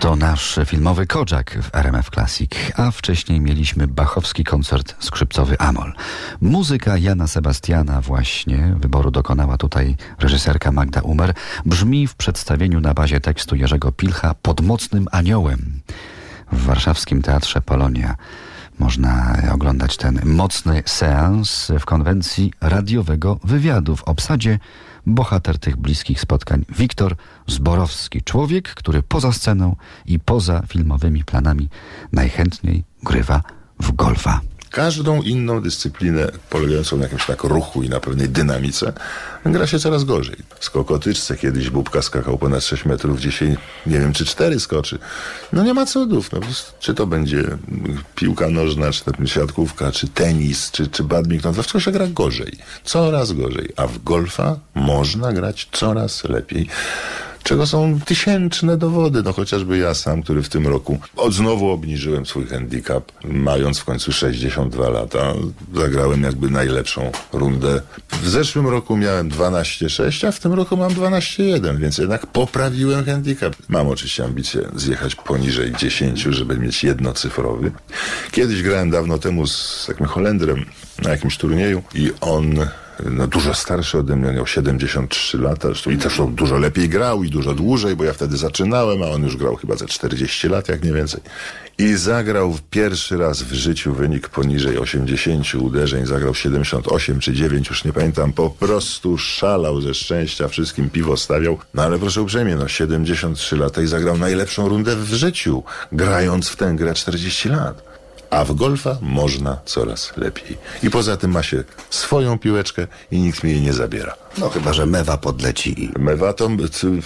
To nasz filmowy Kodzak w RMF Classic, a wcześniej mieliśmy bachowski koncert skrzypcowy Amol. Muzyka Jana Sebastiana właśnie, wyboru dokonała tutaj reżyserka Magda Umer, brzmi w przedstawieniu na bazie tekstu Jerzego Pilcha pod mocnym aniołem. W warszawskim Teatrze Polonia można oglądać ten mocny seans w konwencji radiowego wywiadu w obsadzie bohater tych bliskich spotkań Wiktor Zborowski. Człowiek, który poza sceną i poza filmowymi planami najchętniej grywa w golfa. Każdą inną dyscyplinę polegającą na jakimś tak ruchu i na pewnej dynamice gra się coraz gorzej. Skokotyczce kiedyś Bubka skakał ponad 6 metrów, dzisiaj nie wiem czy 4 skoczy. No nie ma cudów. No, czy to będzie piłka nożna, czy siatkówka, czy tenis, czy, czy badminton. Zawsze się gra gorzej. Coraz gorzej. A w golfa można grać coraz lepiej czego są tysięczne dowody. No chociażby ja sam, który w tym roku od znowu obniżyłem swój handicap, mając w końcu 62 lata, zagrałem jakby najlepszą rundę. W zeszłym roku miałem 12,6, a w tym roku mam 12,1, więc jednak poprawiłem handicap. Mam oczywiście ambicję zjechać poniżej 10, żeby mieć jednocyfrowy. Kiedyś grałem dawno temu z takim Holendrem na jakimś turnieju i on no, dużo starszy ode mnie, miał 73 lata, zresztą i też dużo lepiej grał i dużo dłużej, bo ja wtedy zaczynałem, a on już grał chyba za 40 lat, jak nie więcej. I zagrał pierwszy raz w życiu wynik poniżej 80 uderzeń, zagrał 78 czy 9, już nie pamiętam, po prostu szalał ze szczęścia, wszystkim piwo stawiał. No ale proszę uprzejmie, no 73 lata i zagrał najlepszą rundę w życiu, grając w tę grę 40 lat. A w golfa można coraz lepiej. I poza tym ma się swoją piłeczkę i nikt mi jej nie zabiera. No chyba, że mewa podleci. Mewa to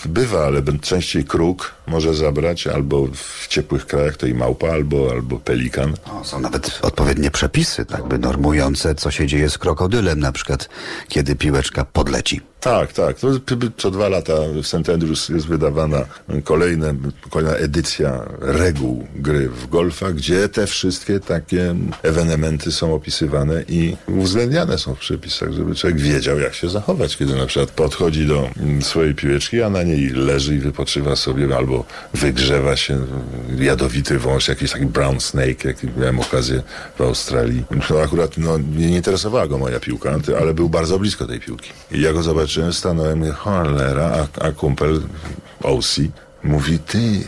bywa, ale częściej kruk może zabrać, albo w ciepłych krajach to i małpa, albo, albo pelikan. O, są nawet odpowiednie przepisy, tak by normujące, co się dzieje z krokodylem, na przykład kiedy piłeczka podleci. Tak, tak. To co dwa lata w St. Andrews jest wydawana kolejne, kolejna edycja reguł gry w golfa, gdzie te wszystkie takie ewenementy są opisywane i uwzględniane są w przepisach, żeby człowiek wiedział, jak się zachować, kiedy na przykład podchodzi do swojej piłeczki, a na niej leży i wypoczywa sobie, albo wygrzewa się jadowity wąż, jakiś taki brown snake, jaki miałem okazję w Australii. No akurat no, nie interesowała go moja piłka, ale był bardzo blisko tej piłki. I ja go zobaczyłem zobaczyłem, stanąłem, cholera, a, a kumpel OC mówi, ty,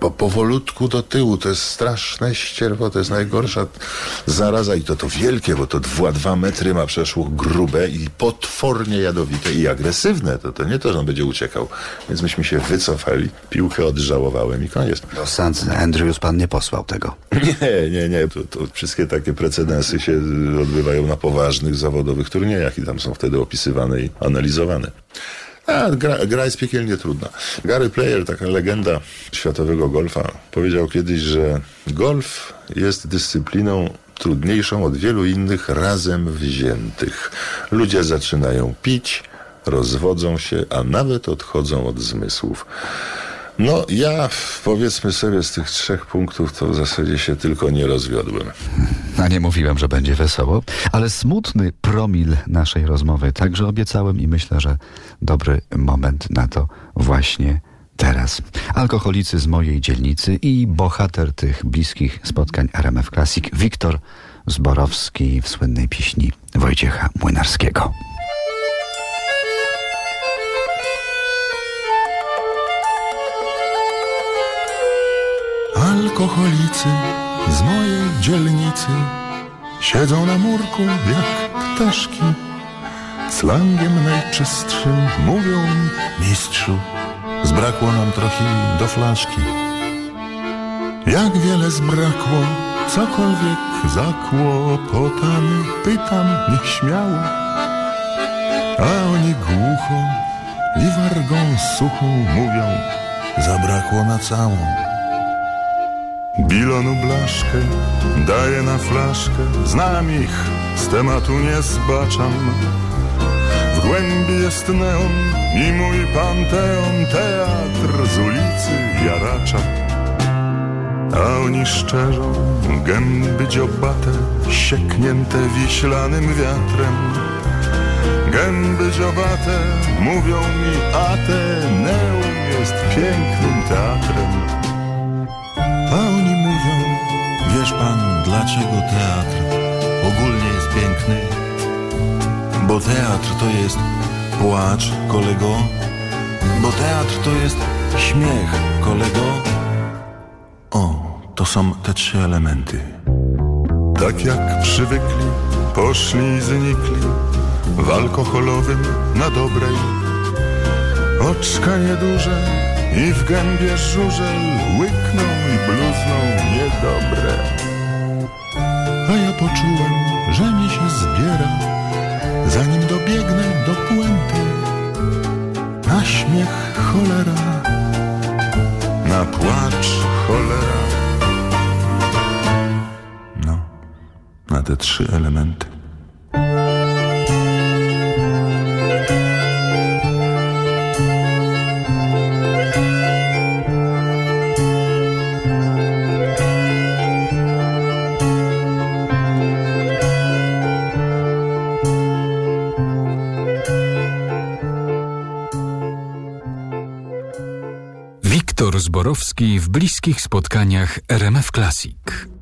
po, powolutku do tyłu, to jest straszne ścierwo, to jest najgorsza zaraza i to to wielkie, bo to dwa, dwa metry ma przeszło grube i potwornie jadowite i agresywne, to, to nie to, że on będzie uciekał. Więc myśmy się wycofali, piłkę odżałowałem i koniec. Do St. Andrews pan nie posłał tego? Nie, nie, nie. To, to wszystkie takie precedensy się odbywają na poważnych zawodowych turniejach i tam są wtedy opisywane i analizowane. A, gra, gra jest piekielnie trudna. Gary Player, taka legenda światowego golfa, powiedział kiedyś, że golf jest dyscypliną trudniejszą od wielu innych razem wziętych. Ludzie zaczynają pić, rozwodzą się, a nawet odchodzą od zmysłów. No, ja powiedzmy sobie z tych trzech punktów to w zasadzie się tylko nie rozwiodłem. A nie mówiłem, że będzie wesoło, ale smutny promil naszej rozmowy także obiecałem i myślę, że dobry moment na to właśnie teraz. Alkoholicy z mojej dzielnicy i bohater tych bliskich spotkań RMF Classic, Wiktor Zborowski w słynnej pieśni Wojciecha Młynarskiego. Alkoholicy z mojej dzielnicy Siedzą na murku jak ptaszki Slangiem najczystszym mówią mi Mistrzu, zbrakło nam trochę do flaszki Jak wiele zbrakło, cokolwiek zakłopotany, pytam nieśmiało. A oni głucho i wargą suchą mówią, zabrakło na całą. Bilonu blaszkę daję na flaszkę, znam ich, z tematu nie zbaczam. W głębi jest neon i mój panteon, teatr z ulicy Jaracza. A oni szczerzą, gęby dziobate, sieknięte wiślanym wiatrem. Gęby dziobate mówią mi, Ateneum jest pięknym teatrem. Dlaczego teatr ogólnie jest piękny? Bo teatr to jest płacz, kolego. Bo teatr to jest śmiech, kolego. O, to są te trzy elementy. Tak jak przywykli, poszli i znikli w alkoholowym na dobrej. Oczka nieduże i w gębie żurzel łykną i bluzną niedobre. A ja poczułem, że mi się zbiera, zanim dobiegnę do puenty. Na śmiech cholera, na płacz cholera. No, na te trzy elementy. Wiktor Zborowski w bliskich spotkaniach RMF Classic.